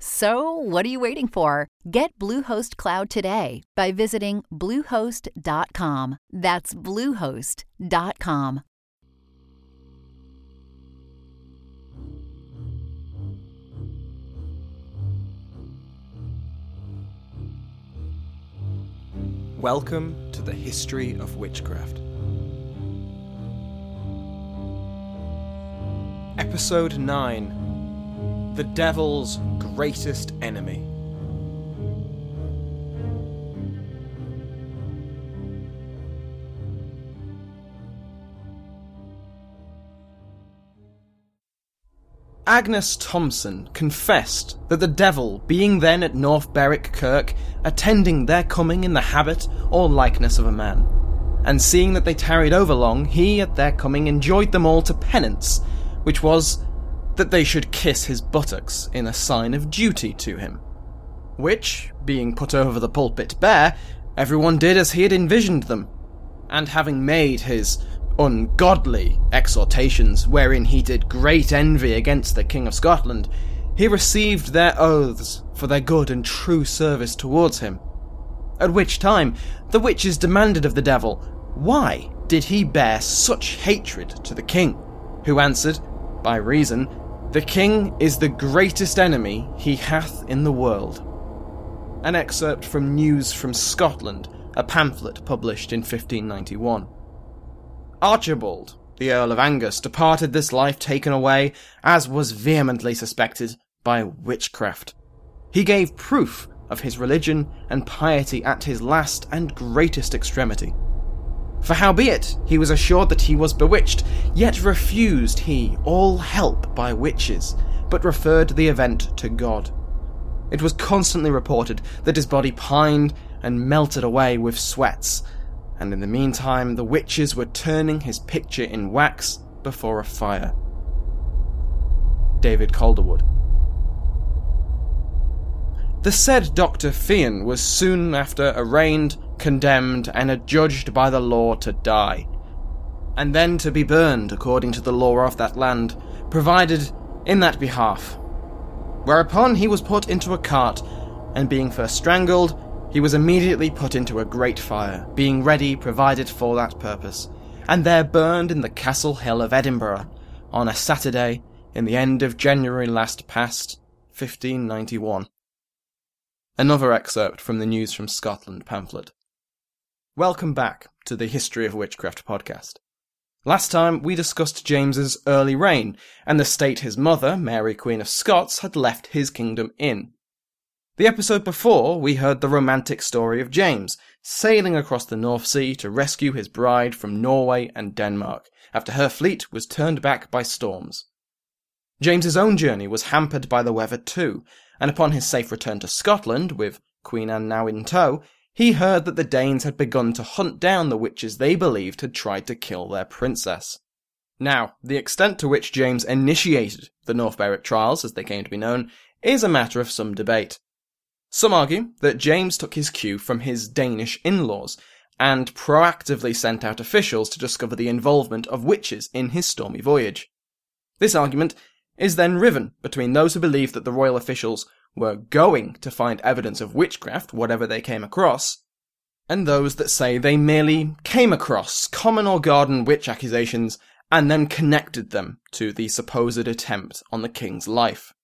So, what are you waiting for? Get Bluehost Cloud today by visiting Bluehost.com. That's Bluehost.com. Welcome to the history of witchcraft. Episode 9 The Devil's Greatest Enemy. Agnes Thompson confessed that the devil, being then at North Berwick Kirk, attending their coming in the habit or likeness of a man, and seeing that they tarried over long, he at their coming enjoined them all to penance, which was that they should kiss his buttocks in a sign of duty to him. Which, being put over the pulpit bare, everyone did as he had envisioned them, and having made his ungodly exhortations, wherein he did great envy against the King of Scotland, he received their oaths for their good and true service towards him. At which time the witches demanded of the devil, why did he bear such hatred to the king? Who answered, by reason, the king is the greatest enemy he hath in the world. An excerpt from News from Scotland, a pamphlet published in 1591. Archibald, the Earl of Angus, departed this life taken away, as was vehemently suspected, by witchcraft. He gave proof of his religion and piety at his last and greatest extremity. For howbeit he was assured that he was bewitched, yet refused he all help by witches, but referred the event to God. It was constantly reported that his body pined and melted away with sweats, and in the meantime the witches were turning his picture in wax before a fire. David Calderwood. The said Dr. Fian was soon after arraigned, condemned, and adjudged by the law to die, and then to be burned according to the law of that land, provided in that behalf. Whereupon he was put into a cart, and being first strangled, he was immediately put into a great fire, being ready provided for that purpose, and there burned in the Castle Hill of Edinburgh on a Saturday in the end of January last past, 1591. Another excerpt from the News from Scotland pamphlet. Welcome back to the History of Witchcraft podcast. Last time we discussed James's early reign and the state his mother, Mary Queen of Scots, had left his kingdom in. The episode before, we heard the romantic story of James, sailing across the North Sea to rescue his bride from Norway and Denmark, after her fleet was turned back by storms. James's own journey was hampered by the weather too, and upon his safe return to Scotland, with Queen Anne now in tow, he heard that the Danes had begun to hunt down the witches they believed had tried to kill their princess. Now, the extent to which James initiated the North Berwick trials, as they came to be known, is a matter of some debate. Some argue that James took his cue from his Danish in-laws and proactively sent out officials to discover the involvement of witches in his stormy voyage. This argument is then riven between those who believe that the royal officials were going to find evidence of witchcraft, whatever they came across, and those that say they merely came across common or garden witch accusations and then connected them to the supposed attempt on the king's life.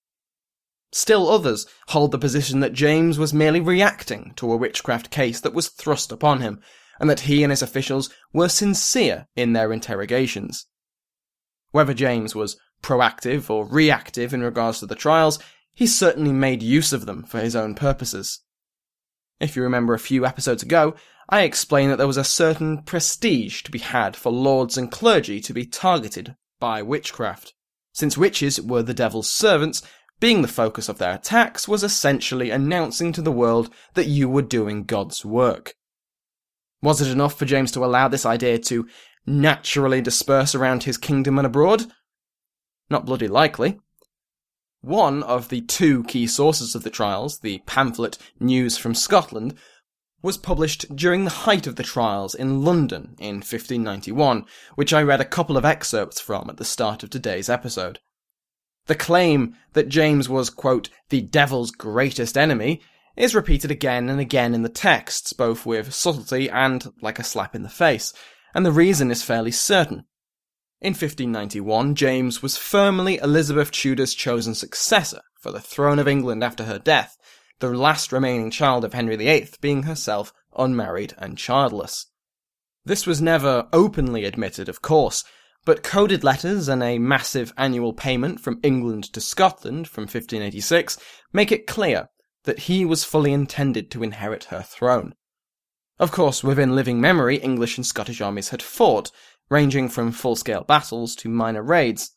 Still others hold the position that James was merely reacting to a witchcraft case that was thrust upon him, and that he and his officials were sincere in their interrogations. Whether James was proactive or reactive in regards to the trials he certainly made use of them for his own purposes. If you remember a few episodes ago, I explained that there was a certain prestige to be had for lords and clergy to be targeted by witchcraft. Since witches were the devil's servants, being the focus of their attacks was essentially announcing to the world that you were doing God's work. Was it enough for James to allow this idea to naturally disperse around his kingdom and abroad? Not bloody likely. One of the two key sources of the trials, the pamphlet News from Scotland, was published during the height of the trials in London in 1591, which I read a couple of excerpts from at the start of today's episode. The claim that James was, quote, the devil's greatest enemy is repeated again and again in the texts, both with subtlety and like a slap in the face, and the reason is fairly certain. In 1591, James was firmly Elizabeth Tudor's chosen successor for the throne of England after her death, the last remaining child of Henry VIII being herself unmarried and childless. This was never openly admitted, of course, but coded letters and a massive annual payment from England to Scotland from 1586 make it clear that he was fully intended to inherit her throne. Of course, within living memory, English and Scottish armies had fought, ranging from full scale battles to minor raids.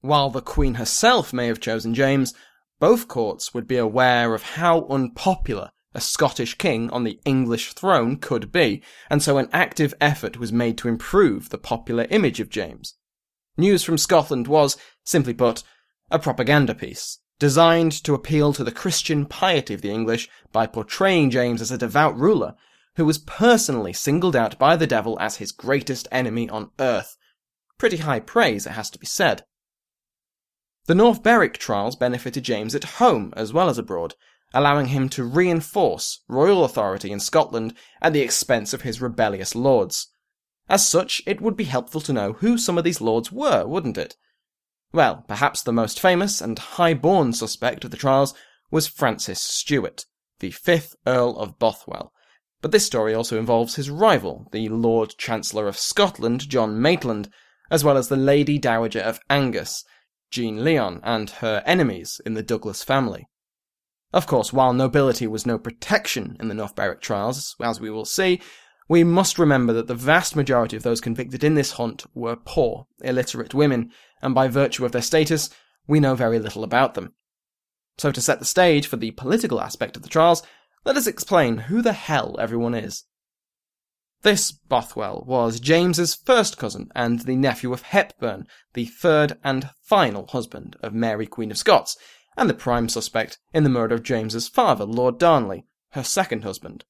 While the Queen herself may have chosen James, both courts would be aware of how unpopular a Scottish king on the English throne could be, and so an active effort was made to improve the popular image of James. News from Scotland was, simply put, a propaganda piece, designed to appeal to the Christian piety of the English by portraying James as a devout ruler who was personally singled out by the devil as his greatest enemy on earth. Pretty high praise, it has to be said. The North Berwick trials benefited James at home as well as abroad, allowing him to reinforce royal authority in Scotland at the expense of his rebellious lords. As such, it would be helpful to know who some of these lords were, wouldn't it? Well, perhaps the most famous and high-born suspect of the trials was Francis Stuart, the fifth Earl of Bothwell, but this story also involves his rival, the Lord Chancellor of Scotland, John Maitland, as well as the Lady Dowager of Angus, Jean Lyon, and her enemies in the Douglas family. Of course, while nobility was no protection in the North Berwick trials, as we will see, we must remember that the vast majority of those convicted in this hunt were poor, illiterate women, and by virtue of their status, we know very little about them. So to set the stage for the political aspect of the trials, let us explain who the hell everyone is. This Bothwell was James's first cousin and the nephew of Hepburn, the third and final husband of Mary Queen of Scots, and the prime suspect in the murder of James's father, Lord Darnley, her second husband.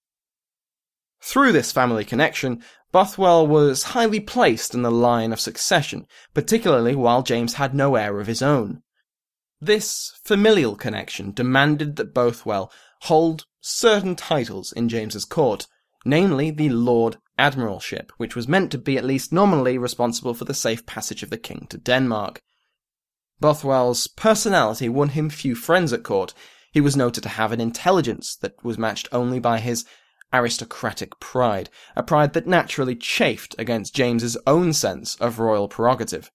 Through this family connection, Bothwell was highly placed in the line of succession, particularly while James had no heir of his own. This familial connection demanded that Bothwell hold certain titles in James's court, namely the Lord Admiralship, which was meant to be at least nominally responsible for the safe passage of the king to Denmark. Bothwell's personality won him few friends at court. He was noted to have an intelligence that was matched only by his aristocratic pride, a pride that naturally chafed against James's own sense of royal prerogative.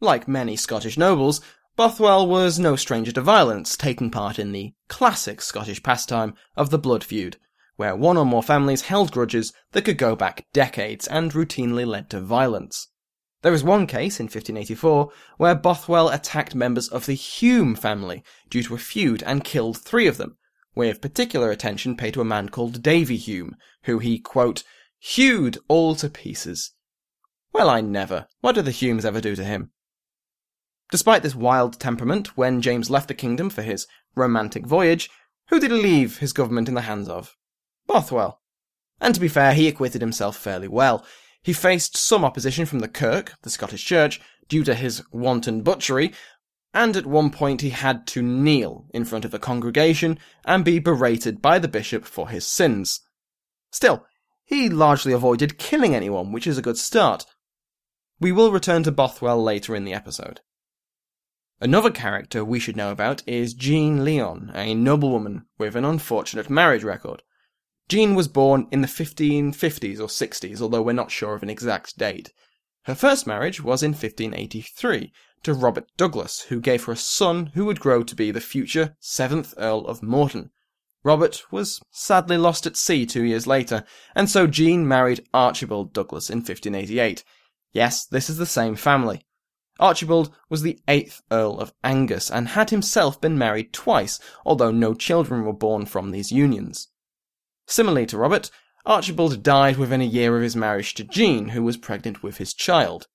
Like many Scottish nobles, Bothwell was no stranger to violence, taking part in the classic Scottish pastime of the blood feud, where one or more families held grudges that could go back decades and routinely led to violence. There is one case in 1584 where Bothwell attacked members of the Hume family due to a feud and killed three of them, with particular attention paid to a man called Davy Hume, who he, quote, hewed all to pieces. Well, I never. What did the Humes ever do to him? Despite this wild temperament, when James left the kingdom for his romantic voyage, who did he leave his government in the hands of? Bothwell. And to be fair, he acquitted himself fairly well. He faced some opposition from the Kirk, the Scottish Church, due to his wanton butchery, and at one point he had to kneel in front of a congregation and be berated by the bishop for his sins. Still, he largely avoided killing anyone, which is a good start. We will return to Bothwell later in the episode. Another character we should know about is Jean Lyon, a noblewoman with an unfortunate marriage record. Jean was born in the 1550s or 60s, although we're not sure of an exact date. Her first marriage was in 1583 to Robert Douglas, who gave her a son who would grow to be the future 7th Earl of Morton. Robert was sadly lost at sea two years later, and so Jean married Archibald Douglas in 1588. Yes, this is the same family. Archibald was the eighth Earl of Angus and had himself been married twice, although no children were born from these unions. Similarly to Robert, Archibald died within a year of his marriage to Jean, who was pregnant with his child.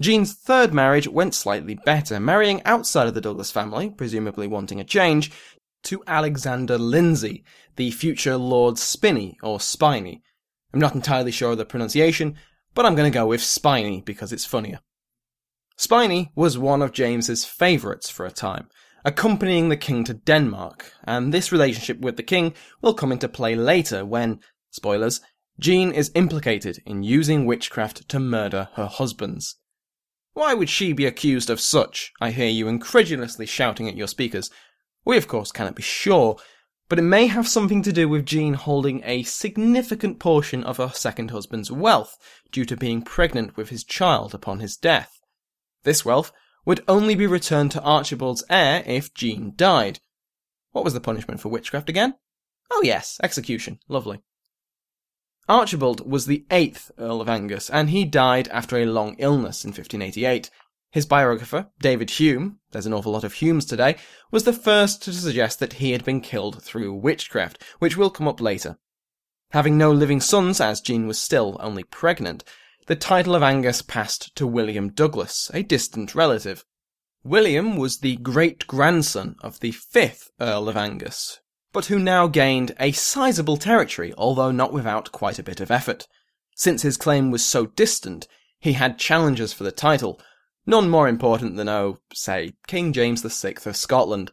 Jean's third marriage went slightly better, marrying outside of the Douglas family, presumably wanting a change, to Alexander Lindsay, the future Lord Spinney, or Spiny. I'm not entirely sure of the pronunciation, but I'm going to go with Spiny because it's funnier. Spiny was one of James's favourites for a time, accompanying the king to Denmark, and this relationship with the king will come into play later when, spoilers, Jean is implicated in using witchcraft to murder her husbands. Why would she be accused of such? I hear you incredulously shouting at your speakers, we, of course, cannot be sure, but it may have something to do with Jean holding a significant portion of her second husband's wealth due to being pregnant with his child upon his death. This wealth would only be returned to Archibald's heir if Jean died. What was the punishment for witchcraft again? Oh yes, execution. Lovely. Archibald was the eighth Earl of Angus, and he died after a long illness in 1588, his biographer, David Hume, there's an awful lot of Humes today, was the first to suggest that he had been killed through witchcraft, which will come up later. Having no living sons, as Jean was still only pregnant, the title of Angus passed to William Douglas, a distant relative. William was the great grandson of the fifth Earl of Angus, but who now gained a sizable territory, although not without quite a bit of effort. Since his claim was so distant, he had challengers for the title, none more important than, oh, say, King James VI of Scotland.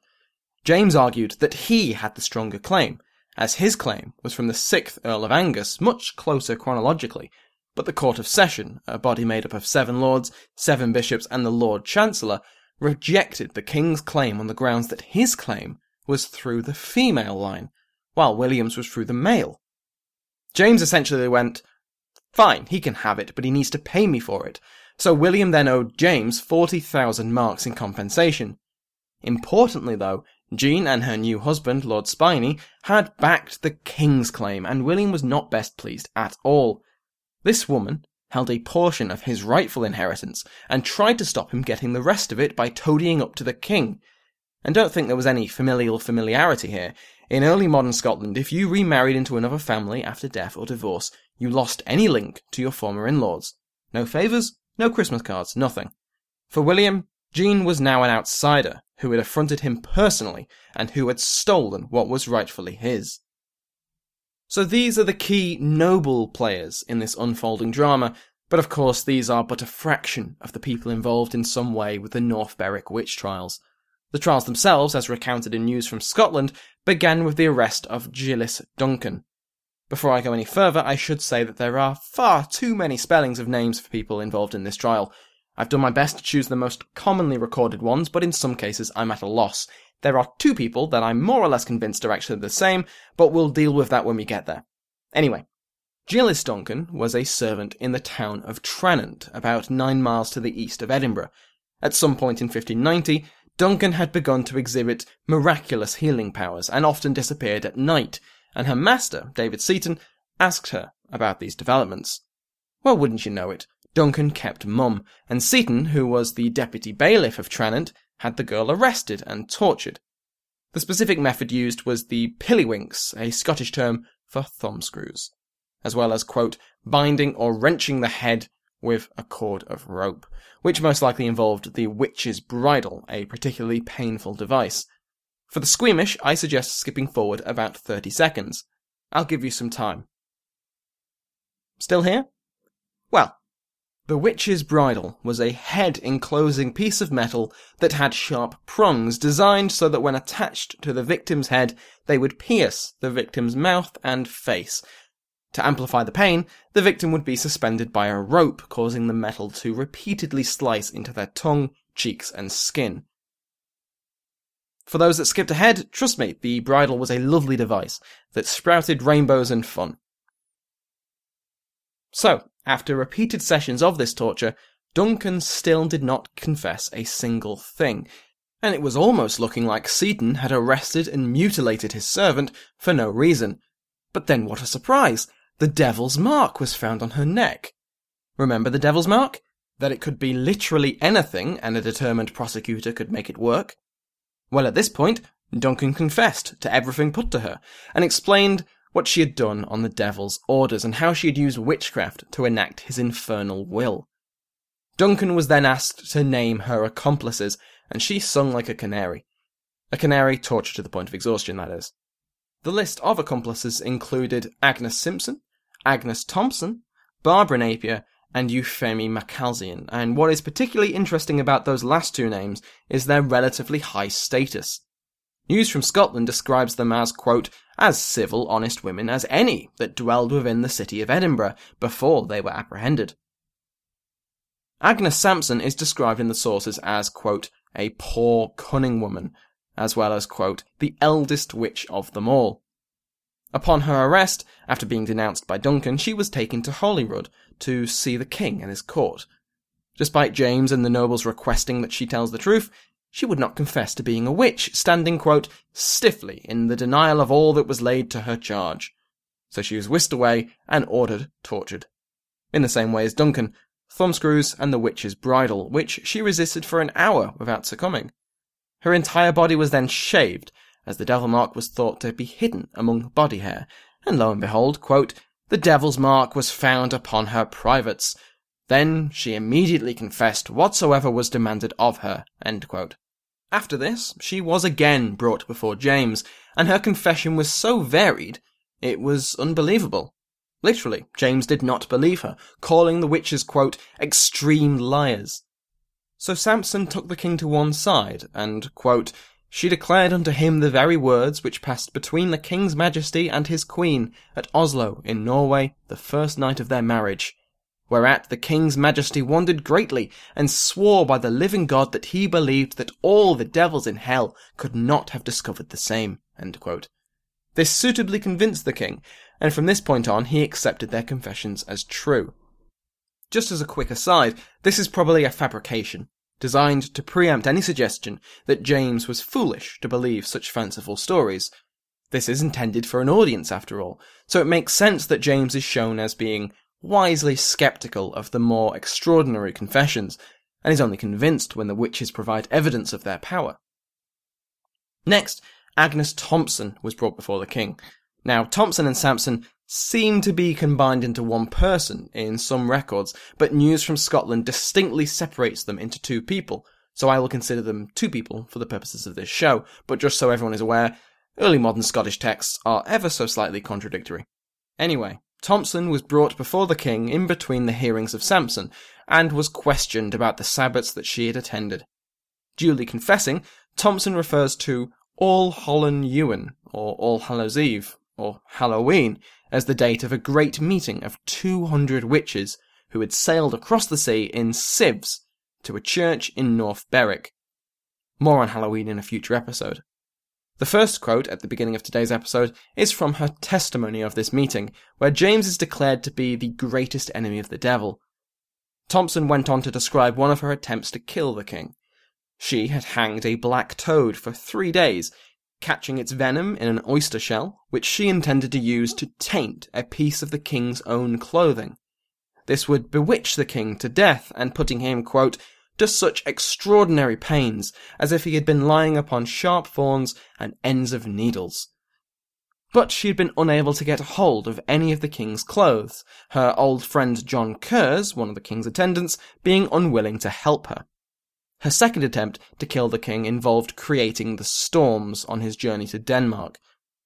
James argued that he had the stronger claim, as his claim was from the 6th Earl of Angus, much closer chronologically, but the Court of Session, a body made up of seven lords, seven bishops, and the Lord Chancellor, rejected the king's claim on the grounds that his claim was through the female line, while William's was through the male. James essentially went, Fine, he can have it, but he needs to pay me for it, so William then owed James 40,000 marks in compensation. Importantly, though, Jean and her new husband, Lord Spiny, had backed the king's claim, and William was not best pleased at all. This woman held a portion of his rightful inheritance, and tried to stop him getting the rest of it by toadying up to the king. And don't think there was any familial familiarity here. In early modern Scotland, if you remarried into another family after death or divorce, you lost any link to your former in-laws. No favours, no Christmas cards, nothing. For William, Jean was now an outsider who had affronted him personally and who had stolen what was rightfully his. So these are the key noble players in this unfolding drama, but of course these are but a fraction of the people involved in some way with the North Berwick witch trials. The trials themselves, as recounted in news from Scotland, began with the arrest of Gillis Duncan, before I go any further, I should say that there are far too many spellings of names for people involved in this trial. I've done my best to choose the most commonly recorded ones, but in some cases I'm at a loss. There are two people that I'm more or less convinced are actually the same, but we'll deal with that when we get there. Anyway, Gillis Duncan was a servant in the town of Tranent, about nine miles to the east of Edinburgh. At some point in 1590, Duncan had begun to exhibit miraculous healing powers and often disappeared at night, and her master, David Seaton, asked her about these developments. Well, wouldn't you know it, Duncan kept mum, and Seaton, who was the deputy bailiff of Tranent, had the girl arrested and tortured. The specific method used was the pillywinks, a Scottish term for thumbscrews, as well as, quote, binding or wrenching the head with a cord of rope, which most likely involved the witch's bridle, a particularly painful device. For the squeamish, I suggest skipping forward about 30 seconds. I'll give you some time. Still here? Well, the witch's bridle was a head enclosing piece of metal that had sharp prongs designed so that when attached to the victim's head, they would pierce the victim's mouth and face. To amplify the pain, the victim would be suspended by a rope, causing the metal to repeatedly slice into their tongue, cheeks, and skin. For those that skipped ahead, trust me, the bridle was a lovely device that sprouted rainbows and fun. So, after repeated sessions of this torture, Duncan still did not confess a single thing, and it was almost looking like Seaton had arrested and mutilated his servant for no reason. But then what a surprise! The devil's mark was found on her neck. Remember the devil's mark? That it could be literally anything and a determined prosecutor could make it work? Well, at this point, Duncan confessed to everything put to her and explained what she had done on the devil's orders and how she had used witchcraft to enact his infernal will. Duncan was then asked to name her accomplices, and she sung like a canary. A canary tortured to the point of exhaustion, that is. The list of accomplices included Agnes Simpson, Agnes Thompson, Barbara Napier, and Euphemie Macalzean, and what is particularly interesting about those last two names is their relatively high status. News from Scotland describes them as, quote, as civil, honest women as any that dwelled within the city of Edinburgh before they were apprehended. Agnes Sampson is described in the sources as, quote, a poor, cunning woman, as well as, quote, the eldest witch of them all. Upon her arrest, after being denounced by Duncan, she was taken to Holyrood to see the king and his court. Despite James and the nobles requesting that she tells the truth, she would not confess to being a witch, standing, quote, stiffly in the denial of all that was laid to her charge. So she was whisked away and ordered tortured. In the same way as Duncan, thumbscrews and the witch's bridle, which she resisted for an hour without succumbing. Her entire body was then shaved, as the devil mark was thought to be hidden among body hair, and lo and behold, quote, the devil's mark was found upon her privates. Then she immediately confessed whatsoever was demanded of her. After this, she was again brought before James, and her confession was so varied, it was unbelievable. Literally, James did not believe her, calling the witches, quote, extreme liars. So Sampson took the king to one side, and, quote, she declared unto him the very words which passed between the king's majesty and his queen at Oslo in Norway the first night of their marriage. Whereat the king's majesty wondered greatly, and swore by the living God that he believed that all the devils in hell could not have discovered the same. This suitably convinced the king, and from this point on he accepted their confessions as true. Just as a quick aside, this is probably a fabrication designed to preempt any suggestion that James was foolish to believe such fanciful stories. This is intended for an audience, after all, so it makes sense that James is shown as being wisely skeptical of the more extraordinary confessions, and is only convinced when the witches provide evidence of their power. Next, Agnes Thompson was brought before the king. Now, Thompson and Sampson seem to be combined into one person in some records, but news from Scotland distinctly separates them into two people, so I will consider them two people for the purposes of this show, but just so everyone is aware, early modern Scottish texts are ever so slightly contradictory. Anyway, Thompson was brought before the king in between the hearings of Sampson, and was questioned about the sabbats that she had attended. Duly confessing, Thompson refers to All Hallown Ewan, or All Hallows Eve, or Halloween, as the date of a great meeting of 200 witches who had sailed across the sea in sieves to a church in North Berwick. More on Halloween in a future episode. The first quote at the beginning of today's episode is from her testimony of this meeting, where James is declared to be the greatest enemy of the devil. Thompson went on to describe one of her attempts to kill the king. She had hanged a black toad for three days catching its venom in an oyster shell, which she intended to use to taint a piece of the king's own clothing. This would bewitch the king to death, and putting him, quote, to such extraordinary pains as if he had been lying upon sharp thorns and ends of needles. But she had been unable to get hold of any of the king's clothes, her old friend John Kers, one of the king's attendants, being unwilling to help her. Her second attempt to kill the king involved creating the storms on his journey to Denmark,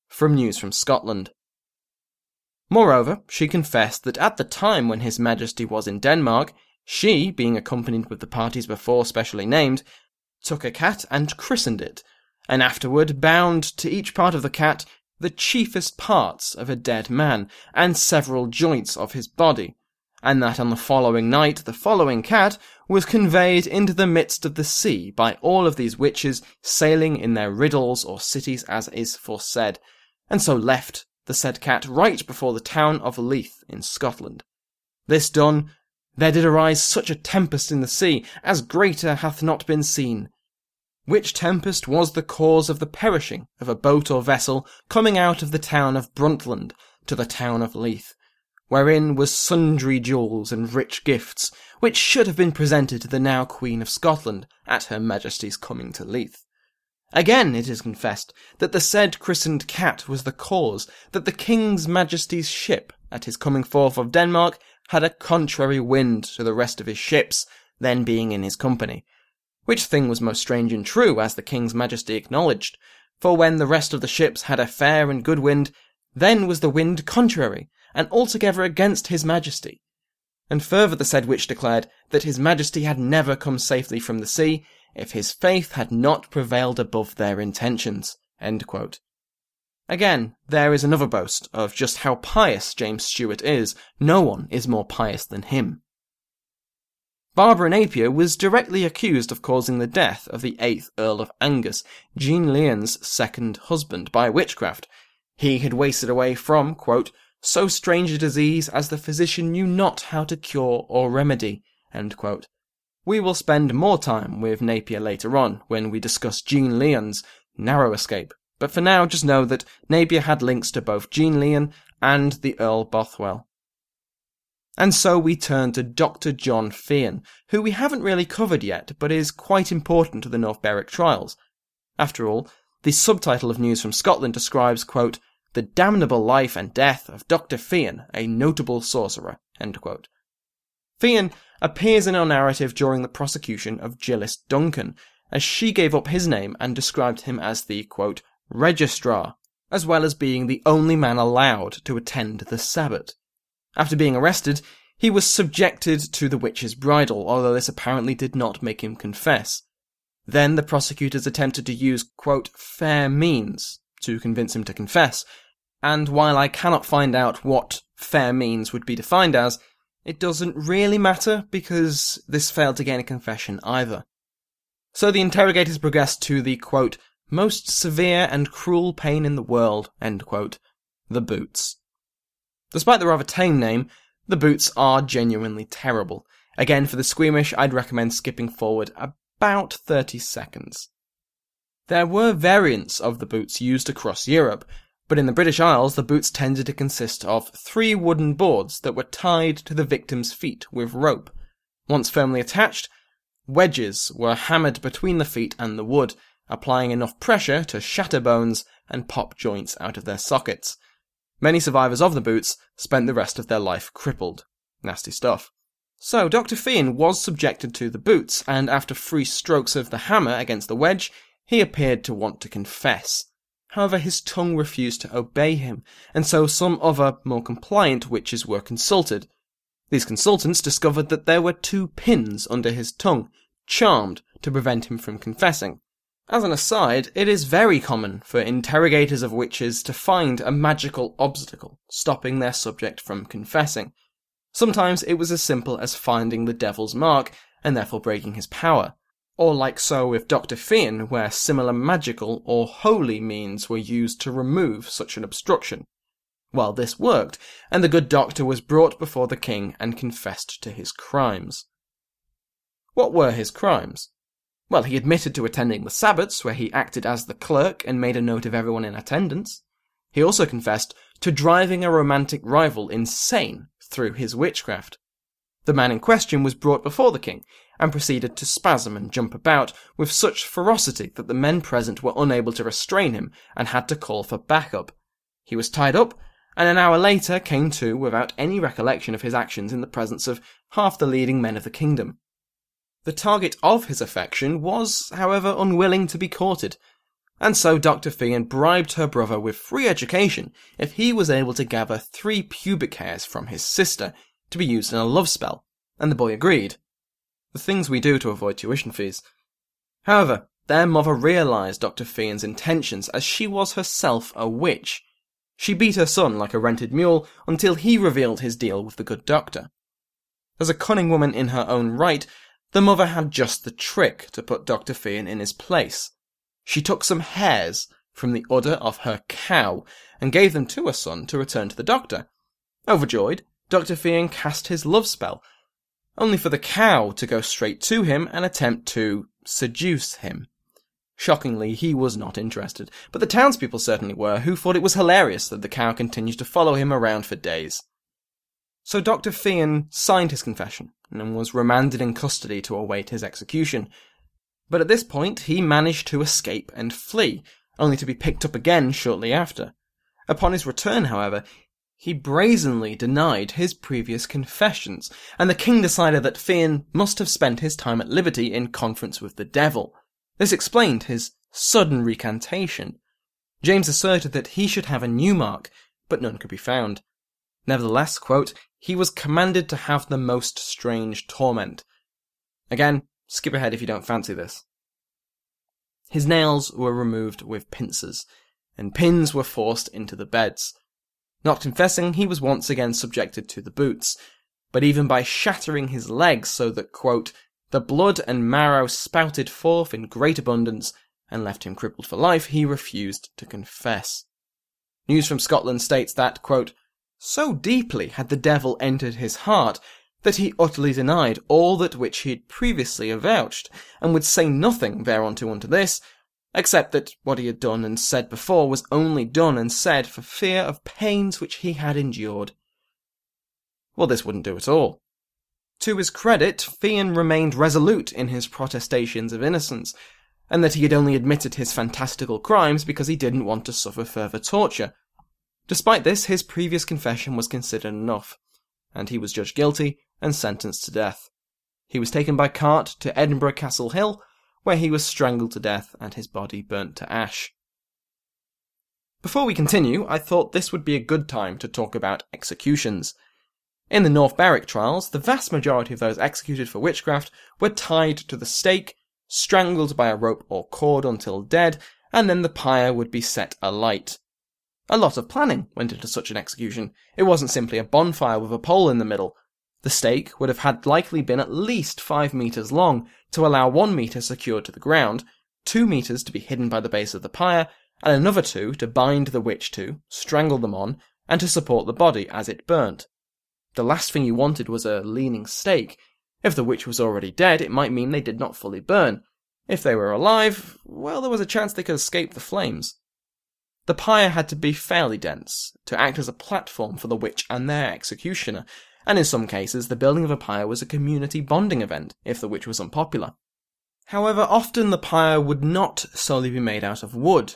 from news from Scotland. Moreover, she confessed that at the time when His Majesty was in Denmark, she, being accompanied with the parties before specially named, took a cat and christened it, and afterward bound to each part of the cat the chiefest parts of a dead man, and several joints of his body, and that on the following night the following cat was conveyed into the midst of the sea by all of these witches sailing in their riddles or cities as is foresaid, and so left the said cat right before the town of Leith in Scotland. This done, there did arise such a tempest in the sea, as greater hath not been seen. Which tempest was the cause of the perishing of a boat or vessel coming out of the town of Burntisland to the town of Leith, wherein was sundry jewels and rich gifts, which should have been presented to the now Queen of Scotland at her Majesty's coming to Leith. Again, it is confessed that the said christened cat was the cause that the King's Majesty's ship, at his coming forth of Denmark, had a contrary wind to the rest of his ships, then being in his company. Which thing was most strange and true, as the King's Majesty acknowledged. For when the rest of the ships had a fair and good wind, then was the wind contrary, and altogether against his Majesty. And further the said witch declared that his Majesty had never come safely from the sea, if his faith had not prevailed above their intentions. Again, there is another boast of just how pious James Stuart is. No one is more pious than him. Barbara Napier was directly accused of causing the death of the 8th Earl of Angus, Jean Lyon's second husband, by witchcraft. He had wasted away from, quote, so strange a disease as the physician knew not how to cure or remedy. We will spend more time with Napier later on when we discuss Jean Lyon's narrow escape but for now, just know that Napier had links to both Jean Lyon and the Earl Bothwell. And so we turn to Dr. John Fian, who we haven't really covered yet, but is quite important to the North Berwick trials. After all, the subtitle of News from Scotland describes, quote, the damnable life and death of Dr. Fian, a notable sorcerer, Fian appears in our narrative during the prosecution of Gillis Duncan, as she gave up his name and described him as the, quote, registrar, as well as being the only man allowed to attend the Sabbat. After being arrested, he was subjected to the witch's bridle, although this apparently did not make him confess. Then the prosecutors attempted to use, quote, fair means to convince him to confess, and while I cannot find out what fair means would be defined as, it doesn't really matter because this failed to gain a confession either. So the interrogators progressed to the, quote, most severe and cruel pain in the world, the boots. Despite the rather tame name, the boots are genuinely terrible. Again, for the squeamish, I'd recommend skipping forward about 30 seconds. There were variants of the boots used across Europe, but in the British Isles, the boots tended to consist of three wooden boards that were tied to the victim's feet with rope. Once firmly attached, wedges were hammered between the feet and the wood, applying enough pressure to shatter bones and pop joints out of their sockets. Many survivors of the boots spent the rest of their life crippled. Nasty stuff. So, Dr. Fian was subjected to the boots, and after three strokes of the hammer against the wedge, he appeared to want to confess. However, his tongue refused to obey him, and so some other, more compliant witches were consulted. These consultants discovered that there were two pins under his tongue, charmed to prevent him from confessing. As an aside, it is very common for interrogators of witches to find a magical obstacle stopping their subject from confessing. Sometimes it was as simple as finding the devil's mark and therefore breaking his power, or like so with Dr. Fian, where similar magical or holy means were used to remove such an obstruction. Well, this worked, and the good doctor was brought before the king and confessed to his crimes. What were his crimes? Well, he admitted to attending the Sabbats, where he acted as the clerk and made a note of everyone in attendance. He also confessed to driving a romantic rival insane through his witchcraft. The man in question was brought before the king and proceeded to spasm and jump about with such ferocity that the men present were unable to restrain him and had to call for backup. He was tied up and an hour later came to without any recollection of his actions in the presence of half the leading men of the kingdom. The target of his affection was, however, unwilling to be courted, and so Dr. Fian bribed her brother with free education if he was able to gather three pubic hairs from his sister to be used in a love spell, and the boy agreed. The things we do to avoid tuition fees. However, their mother realized Dr. Fian's intentions as she was herself a witch. She beat her son like a rented mule until he revealed his deal with the good doctor. As a cunning woman in her own right, the mother had just the trick to put Dr. Fian in his place. She took some hairs from the udder of her cow and gave them to her son to return to the doctor. Overjoyed, Dr. Fian cast his love spell. only for the cow to go straight to him and attempt to seduce him. Shockingly, he was not interested, but the townspeople certainly were, who thought it was hilarious that the cow continued to follow him around for days. So Dr. Fian signed his confession and was remanded in custody to await his execution. But at this point, he managed to escape and flee, only to be picked up again shortly after. Upon his return, however, he brazenly denied his previous confessions, and the king decided that Fian must have spent his time at liberty in conference with the devil. This explained his sudden recantation. James asserted that he should have a new mark, but none could be found. Nevertheless, quote, he was commanded to have the most strange torment. Again, skip ahead if you don't fancy this. His nails were removed with pincers, and pins were forced into the beds. Not confessing, he was once again subjected to the boots, but even by shattering his legs so that, quote, the blood and marrow spouted forth in great abundance and left him crippled for life, he refused to confess. News from Scotland states that, quote, so deeply had the devil entered his heart that he utterly denied all that which he had previously avouched, and would say nothing thereunto unto this, except that what he had done and said before was only done and said for fear of pains which he had endured. Well, this wouldn't do at all. To his credit, Fian remained resolute in his protestations of innocence, and that he had only admitted his fantastical crimes because he didn't want to suffer further torture. Despite this, his previous confession was considered enough, and he was judged guilty and sentenced to death. He was taken by cart to Edinburgh Castle Hill, where he was strangled to death and his body burnt to ash. Before we continue, I thought this would be a good time to talk about executions. In the North Berwick trials, the vast majority of those executed for witchcraft were tied to the stake, strangled by a rope or cord until dead, and then the pyre would be set alight. A lot of planning went into such an execution. It wasn't simply a bonfire with a pole in the middle. The stake would have had likely been at least five meters long to allow one meter secured to the ground, two meters to be hidden by the base of the pyre, and another two to bind the witch to, strangle them on, and to support the body as it burnt. The last thing you wanted was a leaning stake. If the witch was already dead, it might mean they did not fully burn. If they were alive, well, there was a chance they could escape the flames. The pyre had to be fairly dense to act as a platform for the witch and their executioner, and in some cases the building of a pyre was a community bonding event if the witch was unpopular. However, often the pyre would not solely be made out of wood.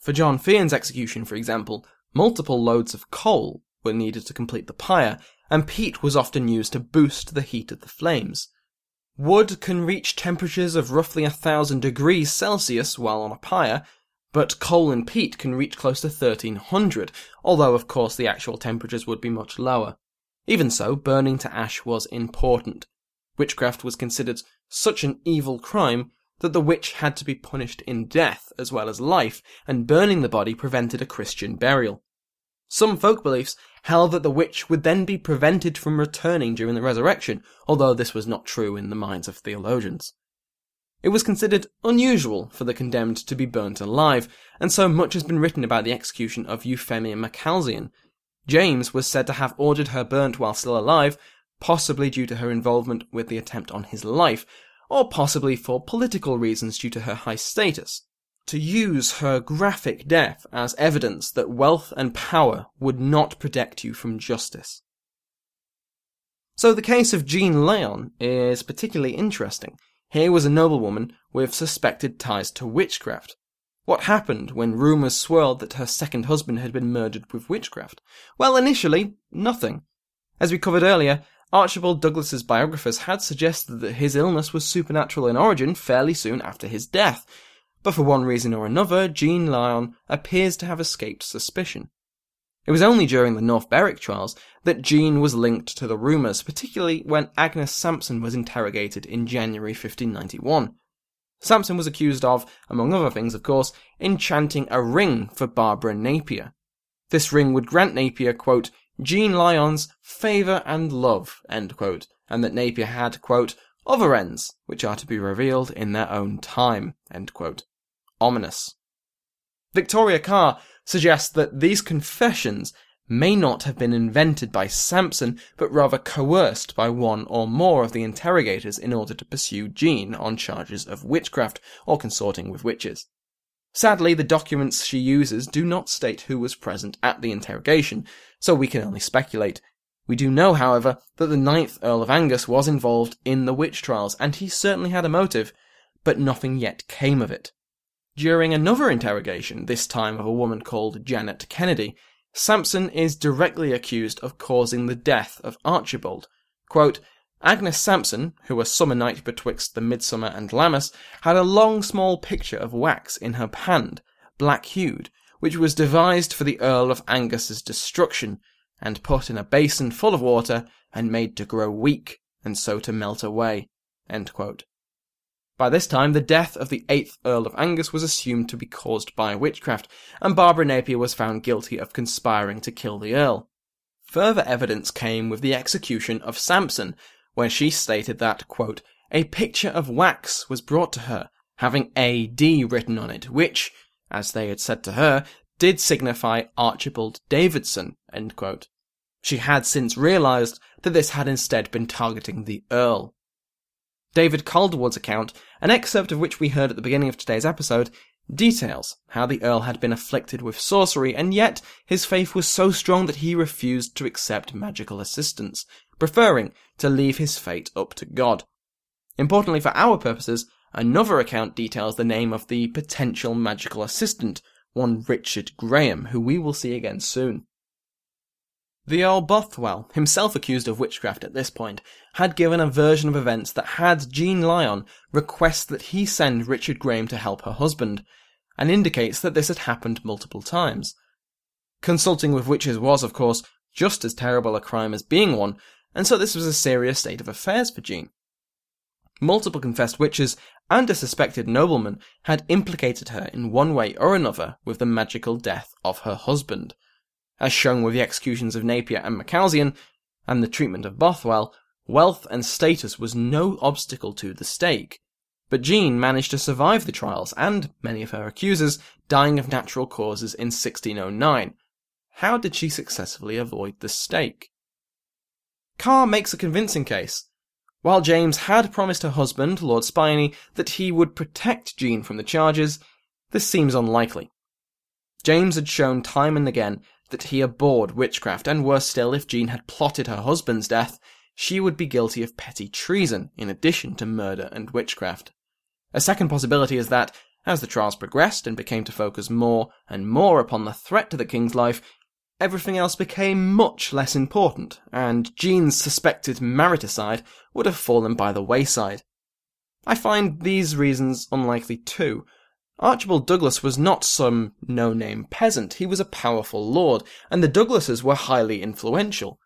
For John Fian's execution, for example, multiple loads of coal were needed to complete the pyre, and peat was often used to boost the heat of the flames. Wood can reach temperatures of roughly a thousand degrees Celsius while on a pyre, but coal and peat can reach close to 1300, although of course the actual temperatures would be much lower. Even so, burning to ash was important. Witchcraft was considered such an evil crime that the witch had to be punished in death as well as life, and burning the body prevented a Christian burial. Some folk beliefs held that the witch would then be prevented from returning during the resurrection, although this was not true in the minds of theologians. It was considered unusual for the condemned to be burnt alive, and so much has been written about the execution of Euphemia Macalzean. James was said to have ordered her burnt while still alive, possibly due to her involvement with the attempt on his life, or possibly for political reasons due to her high status to use her graphic death as evidence that wealth and power would not protect you from justice. So the case of Jean Lyon is particularly interesting. Here was a noblewoman with suspected ties to witchcraft. What happened when rumours swirled that her second husband had been murdered with witchcraft? Well, initially, nothing. As we covered earlier, Archibald Douglas's biographers had suggested that his illness was supernatural in origin fairly soon after his death, but for one reason or another, Jean Lyon appears to have escaped suspicion. It was only during the North Berwick trials that Jean was linked to the rumours, particularly when Agnes Sampson was interrogated in January 1591. Sampson was accused of, among other things of course, enchanting a ring for Barbara Napier. This ring would grant Napier, quote, Jean Lyon's favour and love, quote, and that Napier had, quote, other ends, which are to be revealed in their own time. Ominous. Victoria Carr suggests that these confessions may not have been invented by Sampson, but rather coerced by one or more of the interrogators in order to pursue Jean on charges of witchcraft or consorting with witches. Sadly, the documents she uses do not state who was present at the interrogation, so we can only speculate. We do know, however, that the ninth Earl of Angus was involved in the witch trials, and he certainly had a motive, but nothing yet came of it. During another interrogation, this time of a woman called Janet Kennedy, Sampson is directly accused of causing the death of Archibald. Quote, Agnes Sampson, who was summer night betwixt the midsummer and Lammas, had a long small picture of wax in her hand, black hued, which was devised for the Earl of Angus's destruction, and put in a basin full of water, and made to grow weak, and so to melt away. By this time, the death of the eighth Earl of Angus was assumed to be caused by witchcraft, and Barbara Napier was found guilty of conspiring to kill the Earl. Further evidence came with the execution of Sampson, where she stated that, quote, a picture of wax was brought to her, having AD written on it, which, as they had said to her, did signify Archibald Davidson, She had since realised that this had instead been targeting the Earl. David Calderwood's account, an excerpt of which we heard at the beginning of today's episode, details how the Earl had been afflicted with sorcery, and yet his faith was so strong that he refused to accept magical assistance, preferring to leave his fate up to God. Importantly for our purposes, another account details the name of the potential magical assistant, one Richard Graham, who we will see again soon. The Earl Bothwell, himself accused of witchcraft at this point, had given a version of events that had Jean Lyon request that he send Richard Graham to help her husband, and indicates that this had happened multiple times. Consulting with witches was, of course, just as terrible a crime as being one, and so this was a serious state of affairs for Jean. Multiple confessed witches and a suspected nobleman had implicated her in one way or another with the magical death of her husband. As shown with the executions of Napier and Macalzean, and the treatment of Bothwell, wealth and status was no obstacle to the stake. But Jean managed to survive the trials, and many of her accusers dying of natural causes in 1609. How did she successfully avoid the stake? Carr makes a convincing case. While James had promised her husband, Lord Spynie, that he would protect Jean from the charges, this seems unlikely. James had shown time and again that he abhorred witchcraft, and worse still, if Jean had plotted her husband's death, she would be guilty of petty treason, in addition to murder and witchcraft. A second possibility is that, as the trials progressed and became to focus more and more upon the threat to the king's life, everything else became much less important, and Jean's suspected mariticide would have fallen by the wayside. I find these reasons unlikely too. Archibald Douglas was not some no-name peasant, he was a powerful lord, and the Douglases were highly influential.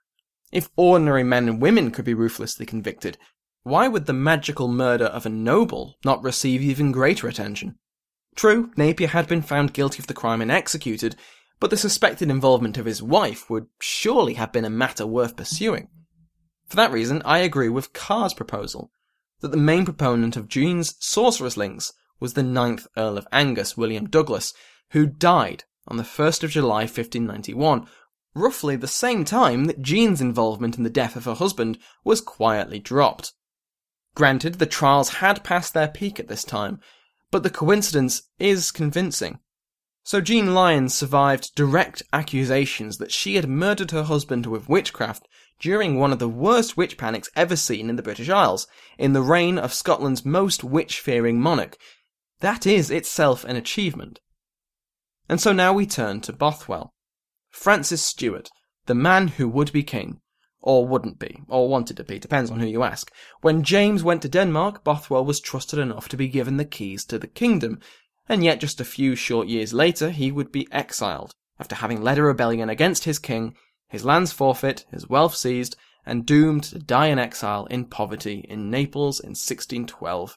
If ordinary men and women could be ruthlessly convicted, why would the magical murder of a noble not receive even greater attention? True, Napier had been found guilty of the crime and executed, but the suspected involvement of his wife would surely have been a matter worth pursuing. For that reason, I agree with Carr's proposal that the main proponent of Jean's sorceress links was the ninth Earl of Angus, William Douglas, who died on the 1st of July 1591, roughly the same time that Jean's involvement in the death of her husband was quietly dropped. Granted, the trials had passed their peak at this time, but the coincidence is convincing. So Jean Lyon survived direct accusations that she had murdered her husband with witchcraft during one of the worst witch panics ever seen in the British Isles, in the reign of Scotland's most witch-fearing monarch. That is itself an achievement. And so now we turn to Bothwell. Francis Stuart, the man who would be king, or wouldn't be, or wanted to be, depends on who you ask. When James went to Denmark, Bothwell was trusted enough to be given the keys to the kingdom, and yet just a few short years later he would be exiled, after having led a rebellion against his king, his lands forfeit, his wealth seized, and doomed to die in exile in poverty in Naples in 1612.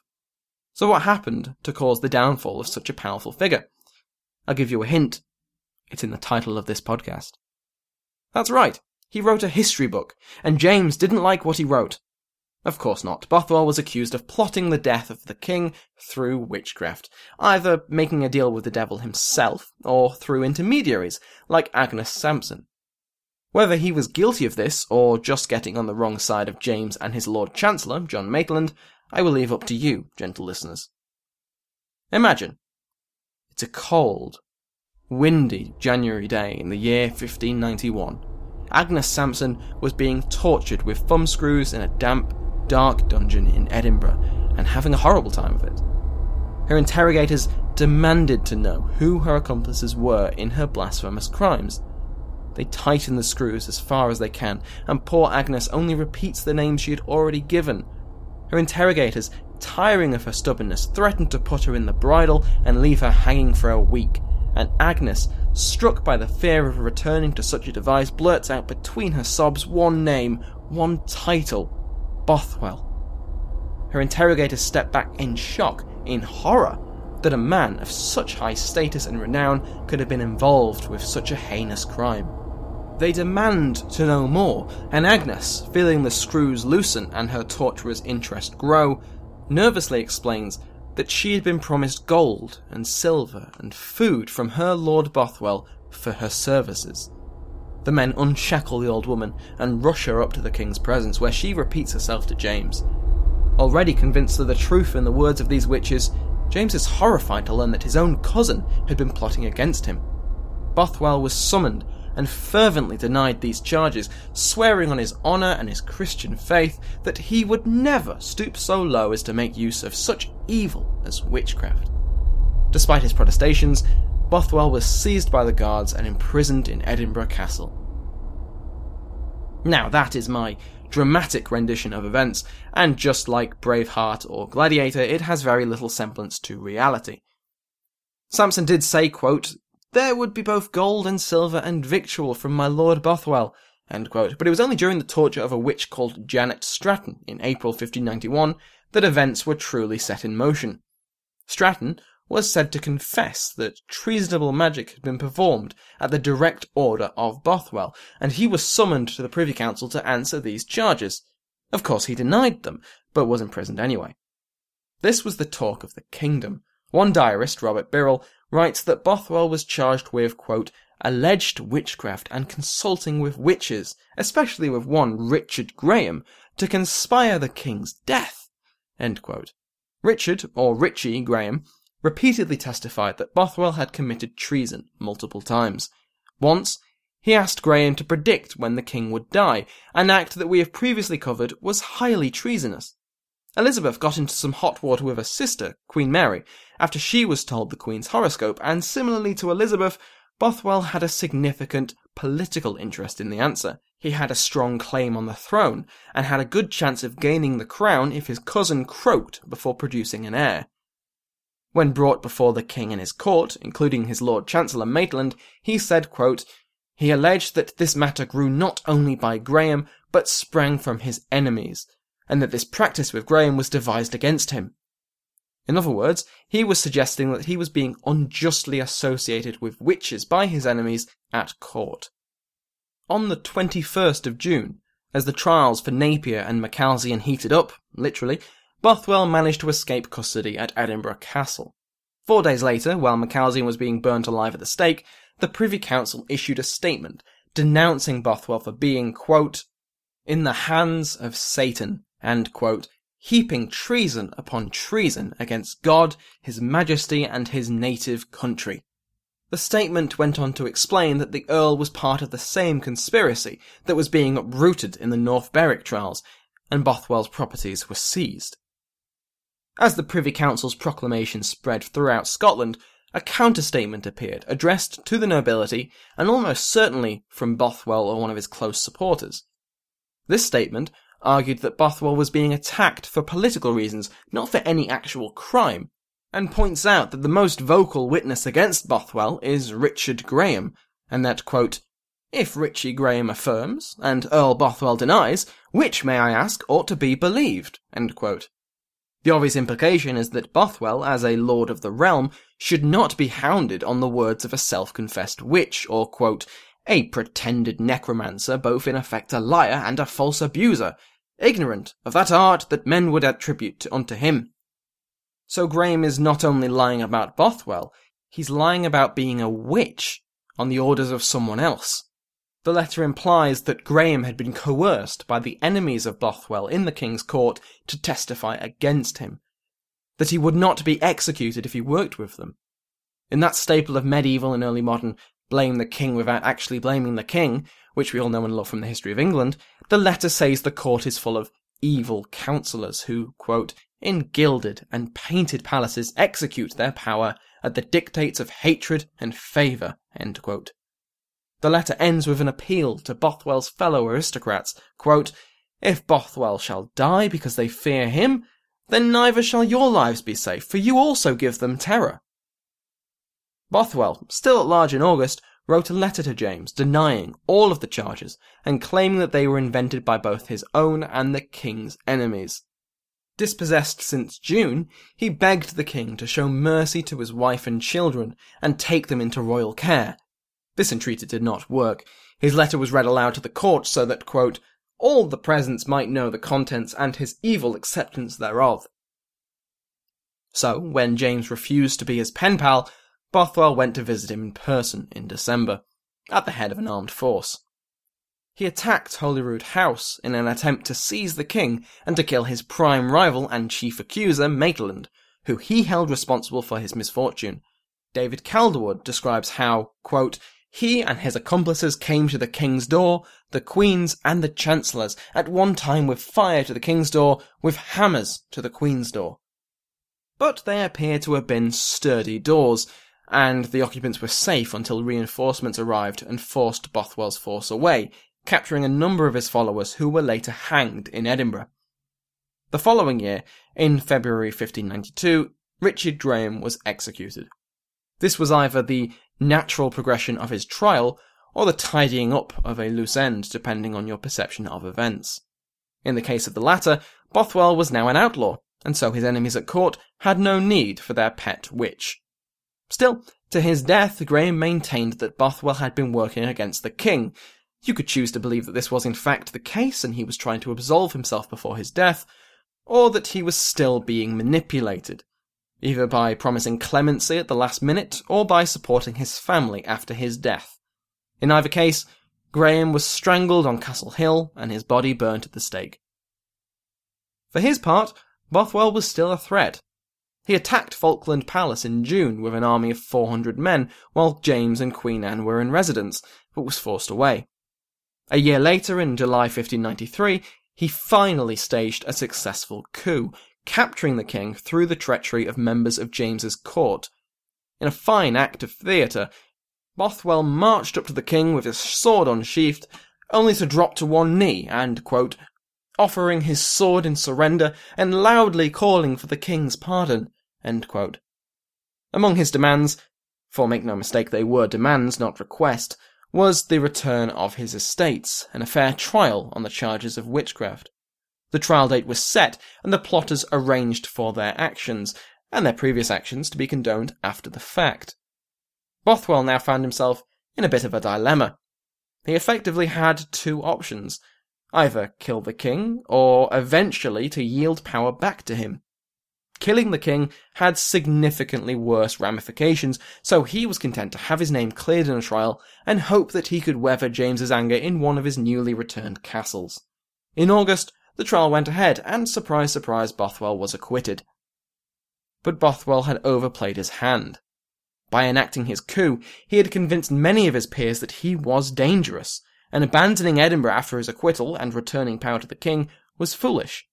So what happened to cause the downfall of such a powerful figure? I'll give you a hint. It's in the title of this podcast. That's right. He wrote a history book, and James didn't like what he wrote. Of course not. Bothwell was accused of plotting the death of the king through witchcraft, either making a deal with the devil himself, or through intermediaries, like Agnes Sampson. Whether he was guilty of this, or just getting on the wrong side of James and his Lord Chancellor, John Maitland, I will leave up to you, gentle listeners. Imagine. It's a cold, windy January day in the year 1591. Agnes Sampson was being tortured with thumbscrews in a damp, dark dungeon in Edinburgh and having a horrible time of it. Her interrogators demanded to know who her accomplices were in her blasphemous crimes. They tighten the screws as far as they can, and poor Agnes only repeats the names she had already given. Her interrogators, tiring of her stubbornness, threatened to put her in the bridle and leave her hanging for a week, and Agnes, struck by the fear of returning to such a device, blurts out between her sobs one name, one title Bothwell. Her interrogators step back in shock, in horror, that a man of such high status and renown could have been involved with such a heinous crime. They demand to know more, and Agnes, feeling the screws loosen and her torturer's interest grow, nervously explains that she had been promised gold and silver and food from her Lord Bothwell for her services. The men unshackle the old woman and rush her up to the king's presence, where she repeats herself to James. Already convinced of the truth in the words of these witches, James is horrified to learn that his own cousin had been plotting against him. Bothwell was summoned and fervently denied these charges, swearing on his honour and his Christian faith that he would never stoop so low as to make use of such evil as witchcraft. Despite his protestations, Bothwell was seized by the guards and imprisoned in Edinburgh Castle. Now, that is my dramatic rendition of events, and just like Braveheart or Gladiator, it has very little semblance to reality. Sampson did say, quote, there would be both gold and silver and victual from my Lord Bothwell. But it was only during the torture of a witch called Janet Stratton in April 1591 that events were truly set in motion. Stratton was said to confess that treasonable magic had been performed at the direct order of Bothwell, and he was summoned to the Privy Council to answer these charges. Of course, he denied them, but was imprisoned anyway. This was the talk of the kingdom. One diarist, Robert Birrell, writes that Bothwell was charged with, quote, alleged witchcraft and consulting with witches, especially with one Richard Graham, to conspire the king's death. Richard, or Richie Graham, repeatedly testified that Bothwell had committed treason multiple times. Once, he asked Graham to predict when the king would die, an act that we have previously covered was highly treasonous. Elizabeth got into some hot water with her sister, Queen Mary, after she was told the Queen's horoscope, and similarly to Elizabeth, Bothwell had a significant political interest in the answer. He had a strong claim on the throne, and had a good chance of gaining the crown if his cousin croaked before producing an heir. When brought before the king and his court, including his Lord Chancellor Maitland, he said, quote, He alleged that this matter grew not only by Graham, but sprang from his enemies, and that this practice with Graham was devised against him. In other words, he was suggesting that he was being unjustly associated with witches by his enemies at court. On the 21st of June, as the trials for Napier and Macalzean heated up, literally, Bothwell managed to escape custody at Edinburgh Castle. Four days later, while Macalzean was being burnt alive at the stake, the Privy Council issued a statement denouncing Bothwell for being, quote, in the hands of Satan and, quote, heaping treason upon treason against God, His Majesty, and his native country. The statement went on to explain that the Earl was part of the same conspiracy that was being uprooted in the North Berwick trials, and Bothwell's properties were seized. As the Privy Council's proclamation spread throughout Scotland, a counter-statement appeared, addressed to the nobility, and almost certainly from Bothwell or one of his close supporters. This statement argued that Bothwell was being attacked for political reasons, not for any actual crime, and points out that the most vocal witness against Bothwell is Richard Graham, and that, quote, if Richie Graham affirms, and Earl Bothwell denies, which, may I ask, ought to be believed? The obvious implication is that Bothwell, as a lord of the realm, should not be hounded on the words of a self-confessed witch, or, quote, a pretended necromancer, both in effect a liar and a false abuser, ignorant of that art that men would attribute unto him. So Graham is not only lying about Bothwell, he's lying about being a witch on the orders of someone else. The letter implies that Graham had been coerced by the enemies of Bothwell in the king's court to testify against him, that he would not be executed if he worked with them. In that staple of medieval and early modern blame the king without actually blaming the king, which we all know and love from the history of England, the letter says the court is full of evil counsellors who, quote, in gilded and painted palaces execute their power at the dictates of hatred and favour, The letter ends with an appeal to Bothwell's fellow aristocrats, quote, If Bothwell shall die because they fear him, then neither shall your lives be safe, for you also give them terror. Bothwell, still at large in August, wrote a letter to James denying all of the charges and claiming that they were invented by both his own and the king's enemies. Dispossessed since June, he begged the king to show mercy to his wife and children and take them into royal care. This entreaty did not work. His letter was read aloud to the court so that, quote, all the presents might know the contents and his evil acceptance thereof. So, when James refused to be his pen pal, Bothwell went to visit him in person in December, at the head of an armed force. He attacked Holyrood House in an attempt to seize the king and to kill his prime rival and chief accuser, Maitland, who he held responsible for his misfortune. David Calderwood describes how, quote, he and his accomplices came to the king's door, the queen's and the chancellor's, at one time with fire to the king's door, with hammers to the queen's door. But they appear to have been sturdy doors, and the occupants were safe until reinforcements arrived and forced Bothwell's force away, capturing a number of his followers who were later hanged in Edinburgh. The following year, in February 1592, Richard Graham was executed. This was either the natural progression of his trial or the tidying up of a loose end, depending on your perception of events. In the case of the latter, Bothwell was now an outlaw, and so his enemies at court had no need for their pet witch. Still, to his death, Graham maintained that Bothwell had been working against the king. You could choose to believe that this was in fact the case and he was trying to absolve himself before his death, or that he was still being manipulated, either by promising clemency at the last minute or by supporting his family after his death. In either case, Graham was strangled on Castle Hill and his body burnt at the stake. For his part, Bothwell was still a threat, he attacked Falkland Palace in June with an army of 400 men while James and Queen Anne were in residence, but was forced away. A year later, in July 1593, he finally staged a successful coup, capturing the king through the treachery of members of James's court. In a fine act of theatre, Bothwell marched up to the king with his sword unsheathed, only to drop to one knee and, quote, offering his sword in surrender and loudly calling for the king's pardon. Among his demands, for make no mistake, they were demands, not requests, was the return of his estates and a fair trial on the charges of witchcraft. The trial date was set, and the plotters arranged for their actions, and their previous actions to be condoned after the fact. Bothwell now found himself in a bit of a dilemma. He effectively had two options either kill the king, or eventually to yield power back to him. Killing the king had significantly worse ramifications, so he was content to have his name cleared in a trial and hope that he could weather James's anger in one of his newly returned castles. In August, the trial went ahead, and surprise, surprise, Bothwell was acquitted. But Bothwell had overplayed his hand. By enacting his coup, he had convinced many of his peers that he was dangerous, and abandoning Edinburgh after his acquittal and returning power to the king was foolish.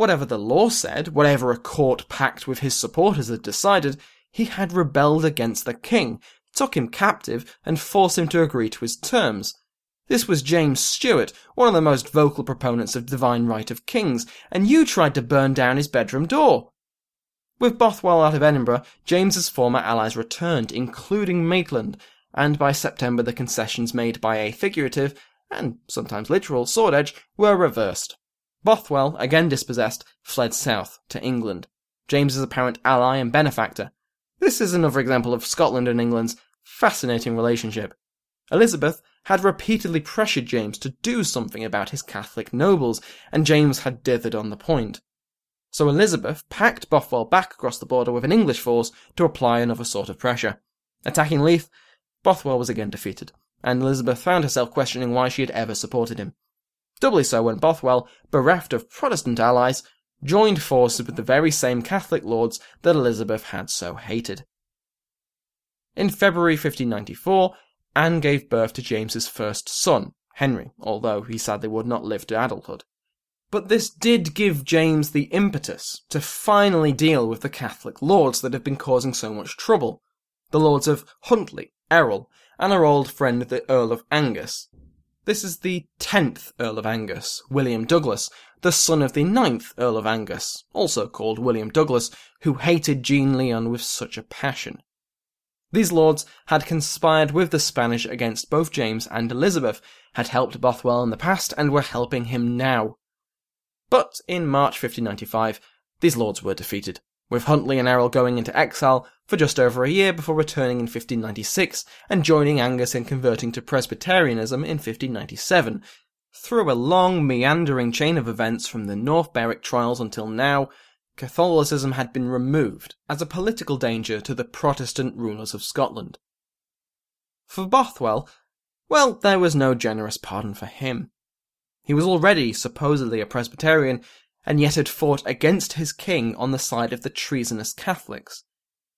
Whatever the law said, whatever a court packed with his supporters had decided, he had rebelled against the king, took him captive, and forced him to agree to his terms. This was James Stuart, one of the most vocal proponents of divine right of kings, and you tried to burn down his bedroom door. With Bothwell out of Edinburgh, James's former allies returned, including Maitland, and by September the concessions made by a figurative, and sometimes literal, sword edge were reversed. Bothwell, again dispossessed, fled south to England. James's apparent ally and benefactor. This is another example of Scotland and England's fascinating relationship. Elizabeth had repeatedly pressured James to do something about his Catholic nobles, and James had dithered on the point. So Elizabeth packed Bothwell back across the border with an English force to apply another sort of pressure. Attacking Leith, Bothwell was again defeated, and Elizabeth found herself questioning why she had ever supported him. Doubly so when Bothwell, bereft of Protestant allies, joined forces with the very same Catholic lords that Elizabeth had so hated. In February 1594, Anne gave birth to James's first son, Henry, although he sadly would not live to adulthood. But this did give James the impetus to finally deal with the Catholic lords that had been causing so much trouble. The lords of Huntly, Errol, and our old friend the Earl of Angus. This is the tenth Earl of Angus, William Douglas, the son of the ninth Earl of Angus, also called William Douglas, who hated Jean Lyon with such a passion. These lords had conspired with the Spanish against both James and Elizabeth, had helped Bothwell in the past, and were helping him now. But in March 1595, these lords were defeated, with Huntly and Errol going into exile for just over a year before returning in 1596 and joining Angus in converting to Presbyterianism in 1597. Through a long, meandering chain of events from the North Berwick trials until now, Catholicism had been removed as a political danger to the Protestant rulers of Scotland. For Bothwell, well, there was no generous pardon for him. He was already supposedly a Presbyterian, and yet had fought against his king on the side of the treasonous Catholics.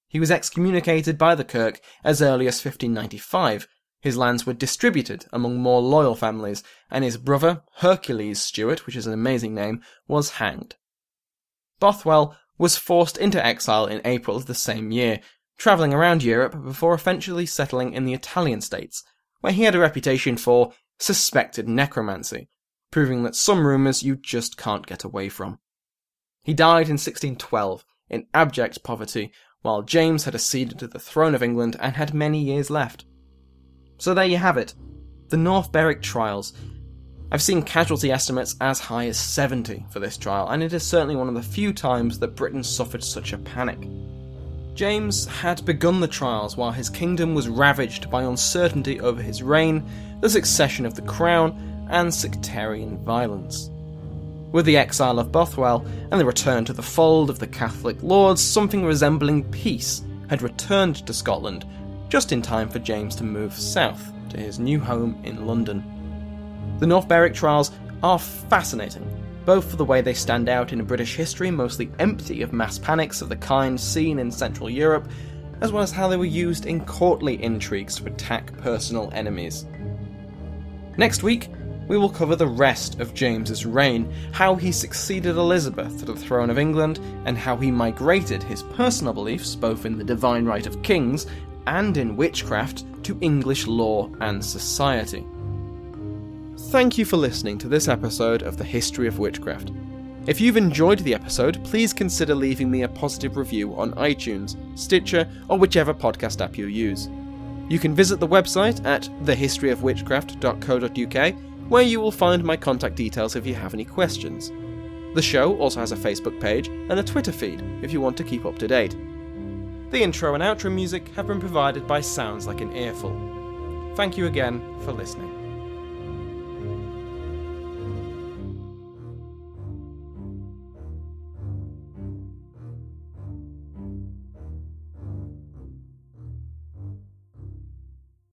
He was excommunicated by the Kirk as early as 1595. His lands were distributed among more loyal families, and his brother, Hercules Stuart, which is an amazing name, was hanged. Bothwell was forced into exile in April of the same year, travelling around Europe before eventually settling in the Italian states, where he had a reputation for suspected necromancy, proving that some rumours you just can't get away from. He died in 1612 in abject poverty, while James had acceded to the throne of England and had many years left. So there you have it. The North Berwick trials I've seen casualty estimates as high as 70 for this trial, and it is certainly one of the few times that Britain suffered such a panic. James had begun the trials while his kingdom was ravaged by uncertainty over his reign, the succession of the crown, and sectarian violence. With the exile of Bothwell and the return to the fold of the Catholic lords, something resembling peace had returned to Scotland just in time for James to move south to his new home in London. The North Berwick trials are fascinating, both for the way they stand out in British history, mostly empty of mass panics of the kind seen in Central Europe, as well as how they were used in courtly intrigues to attack personal enemies. Next week, we will cover the rest of James's reign, how he succeeded Elizabeth to the throne of England, and how he migrated his personal beliefs, both in the divine right of kings and in witchcraft, to English law and society. Thank you for listening to this episode of The History of Witchcraft. If you've enjoyed the episode, please consider leaving me a positive review on iTunes, Stitcher, or whichever podcast app you use. You can visit the website at thehistoryofwitchcraft.co.uk, where you will find my contact details if you have any questions. The show also has a Facebook page and a Twitter feed if you want to keep up to date. The intro and outro music have been provided by Sounds Like an Earful. Thank you again for listening.